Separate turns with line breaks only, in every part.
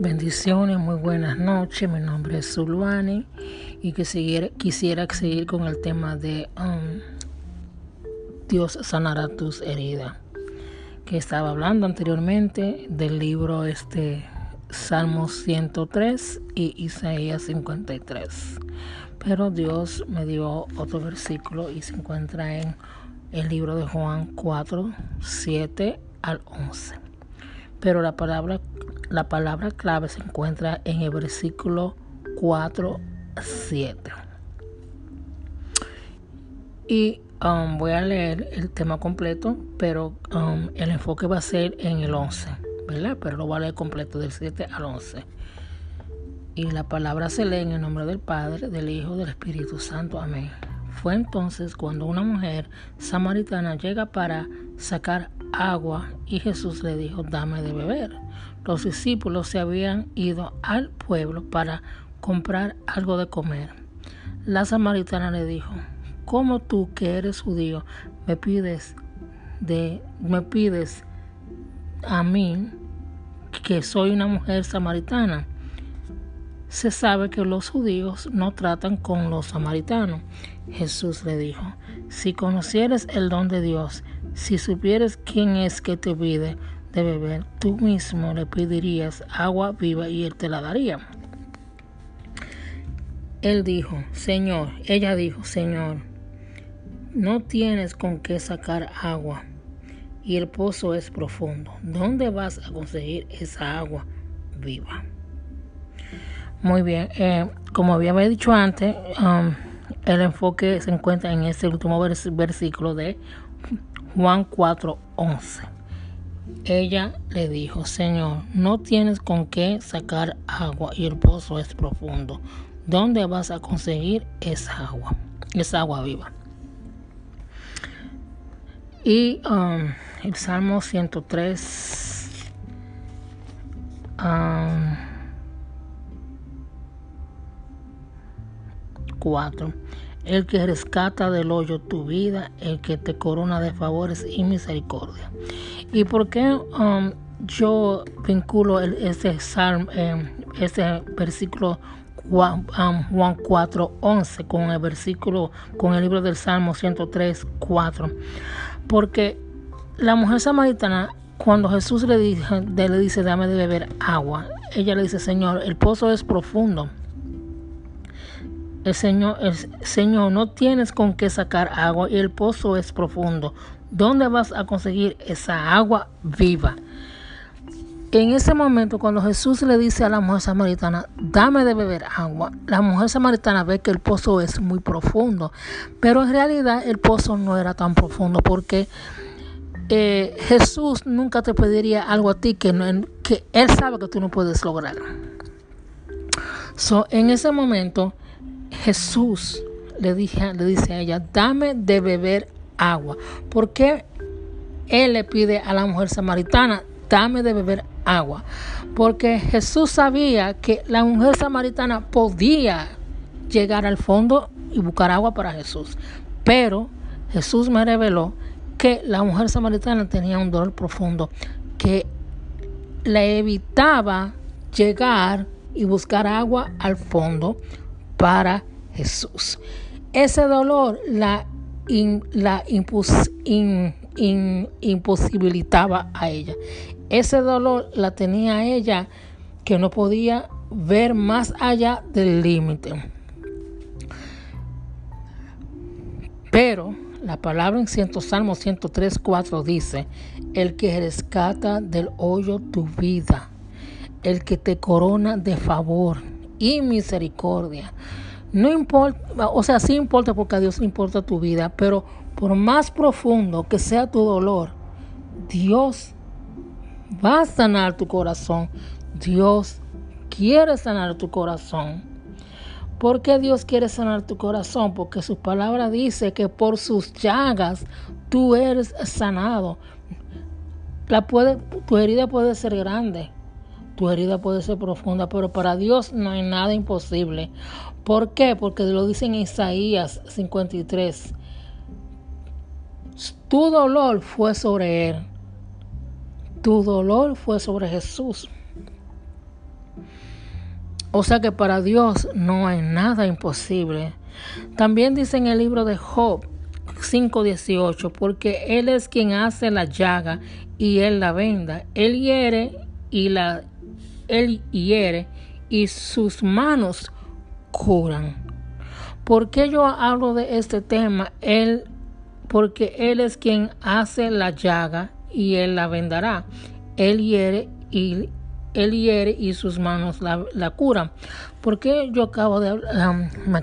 Bendiciones, muy buenas noches. Mi nombre es Zuluani y que quisiera seguir con el tema de um, Dios sanará tus heridas. Que estaba hablando anteriormente del libro este Salmos 103 y Isaías 53. Pero Dios me dio otro versículo y se encuentra en el libro de Juan 4, 7 al 11. Pero la palabra la palabra clave se encuentra en el versículo 4, 7. Y um, voy a leer el tema completo, pero um, el enfoque va a ser en el 11, ¿verdad? Pero lo voy a leer completo del 7 al 11. Y la palabra se lee en el nombre del Padre, del Hijo, del Espíritu Santo. Amén. Fue entonces cuando una mujer samaritana llega para sacar agua y Jesús le dijo, dame de beber. Los discípulos se habían ido al pueblo para comprar algo de comer. La samaritana le dijo, ¿cómo tú que eres judío me pides de me pides a mí que soy una mujer samaritana? Se sabe que los judíos no tratan con los samaritanos. Jesús le dijo, si conocieres el don de Dios, si supieres quién es que te pide, de beber, tú mismo le pedirías agua viva y él te la daría. Él dijo, Señor, ella dijo, Señor, no tienes con qué sacar agua y el pozo es profundo. ¿Dónde vas a conseguir esa agua viva? Muy bien, eh, como había dicho antes, um, el enfoque se encuentra en este último versículo de Juan 4:11. Ella le dijo, Señor, no tienes con qué sacar agua y el pozo es profundo. ¿Dónde vas a conseguir esa agua? Esa agua viva. Y um, el Salmo 103. 4. El que rescata del hoyo tu vida, el que te corona de favores y misericordia. ¿Y por qué um, yo vinculo este, salmo, eh, este versículo Juan, um, Juan 4, 11 con el versículo, con el libro del Salmo 103, 4? Porque la mujer samaritana, cuando Jesús le dice, le dice, dame de beber agua, ella le dice, Señor, el pozo es profundo. Señor, el Señor, no tienes con qué sacar agua y el pozo es profundo. ¿Dónde vas a conseguir esa agua viva? En ese momento, cuando Jesús le dice a la mujer samaritana, dame de beber agua, la mujer samaritana ve que el pozo es muy profundo, pero en realidad el pozo no era tan profundo porque eh, Jesús nunca te pediría algo a ti que, que Él sabe que tú no puedes lograr. So, en ese momento, Jesús le, le dice a ella, dame de beber agua. ¿Por qué él le pide a la mujer samaritana, dame de beber agua? Porque Jesús sabía que la mujer samaritana podía llegar al fondo y buscar agua para Jesús. Pero Jesús me reveló que la mujer samaritana tenía un dolor profundo que le evitaba llegar y buscar agua al fondo para Jesús. Ese dolor la la imposibilitaba a ella. Ese dolor la tenía ella que no podía ver más allá del límite. Pero la palabra en ciento, Salmo 103, 4 dice, el que rescata del hoyo tu vida, el que te corona de favor y misericordia. No importa, o sea, sí importa porque a Dios importa tu vida, pero por más profundo que sea tu dolor, Dios va a sanar tu corazón. Dios quiere sanar tu corazón. ¿Por qué Dios quiere sanar tu corazón? Porque su palabra dice que por sus llagas tú eres sanado. La puede, tu herida puede ser grande, tu herida puede ser profunda, pero para Dios no hay nada imposible. ¿Por qué? Porque lo dice en Isaías 53. Tu dolor fue sobre Él. Tu dolor fue sobre Jesús. O sea que para Dios no hay nada imposible. También dice en el libro de Job 5:18, porque Él es quien hace la llaga y Él la venda. Él hiere y la Él hiere y sus manos curan. ¿Por qué yo hablo de este tema? Él, porque Él es quien hace la llaga y Él la vendará. Él hiere y él hiere y sus manos la, curan. ¿Por qué yo acabo de um, me,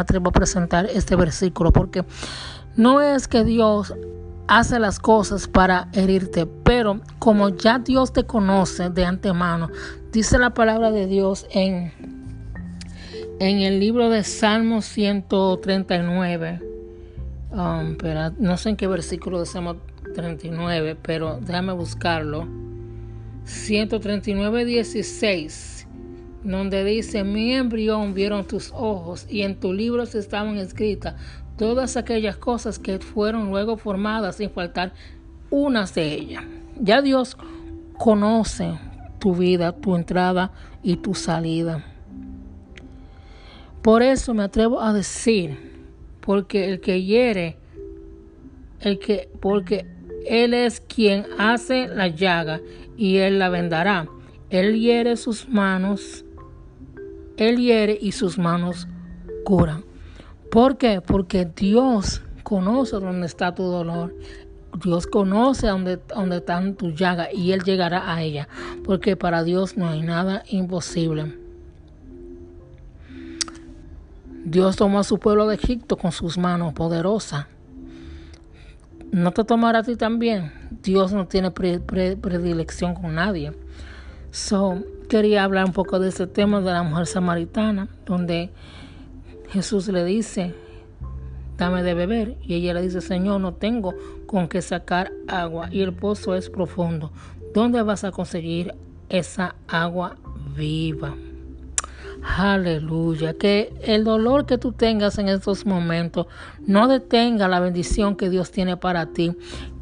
atrevo a presentar este versículo? Porque no es que Dios hace las cosas para herirte, pero como ya Dios te conoce de antemano, dice la palabra de Dios en, en el libro de Salmos 139. Um, pero no sé en qué versículo de Salmo 39, pero déjame buscarlo. 139, 16, donde dice, mi embrión vieron tus ojos y en tu libro se estaban escritas todas aquellas cosas que fueron luego formadas sin faltar unas de ellas. Ya Dios conoce tu vida, tu entrada y tu salida. Por eso me atrevo a decir, porque el que hiere, el que, porque Él es quien hace la llaga y él la vendará. Él hiere sus manos, él hiere y sus manos curan. ¿Por qué? Porque Dios conoce dónde está tu dolor. Dios conoce dónde, dónde están tus llagas y Él llegará a ella. Porque para Dios no hay nada imposible. Dios tomó a su pueblo de Egipto con sus manos poderosas no te tomará a ti también. Dios no tiene predilección con nadie. So, quería hablar un poco de ese tema de la mujer samaritana, donde Jesús le dice, dame de beber. Y ella le dice, Señor, no tengo con qué sacar agua y el pozo es profundo. ¿Dónde vas a conseguir esa agua viva? Aleluya. Que el dolor que tú tengas en estos momentos no detenga la bendición que Dios tiene para ti.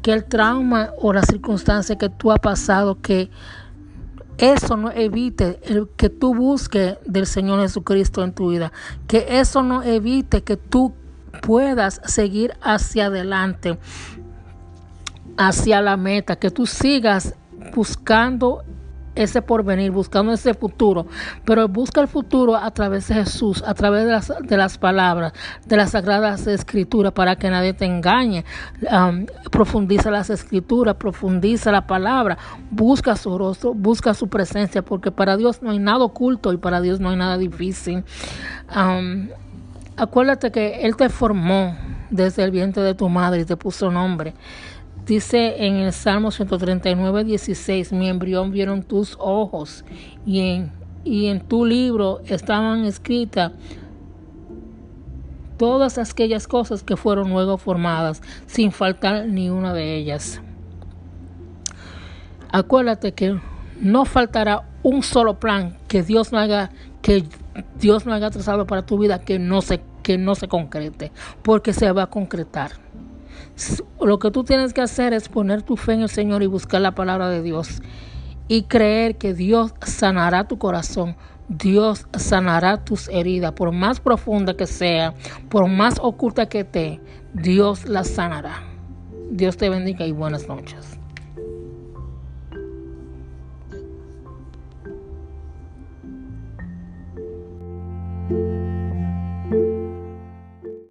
Que el trauma o la circunstancia que tú has pasado, que eso no evite el que tú busques del Señor Jesucristo en tu vida. Que eso no evite que tú puedas seguir hacia adelante, hacia la meta, que tú sigas buscando ese porvenir, buscando ese futuro, pero busca el futuro a través de Jesús, a través de las, de las palabras, de las sagradas escrituras, para que nadie te engañe. Profundiza las escrituras, profundiza la palabra, busca su rostro, busca su presencia, porque para Dios no hay nada oculto y para Dios no hay nada difícil. Acuérdate que Él te formó desde el vientre de tu madre y te puso nombre. Dice en el Salmo 139, 16, mi embrión vieron tus ojos y en, y en tu libro estaban escritas todas aquellas cosas que fueron luego formadas, sin faltar ni una de ellas. Acuérdate que no faltará un solo plan que Dios no haga, que Dios no haya trazado para tu vida que no se, que no se concrete, porque se va a concretar. Lo que tú tienes que hacer es poner tu fe en el Señor y buscar la palabra de Dios y creer que Dios sanará tu corazón. Dios sanará tus heridas, por más profunda que sea, por más oculta que esté, Dios la sanará. Dios te bendiga y buenas noches.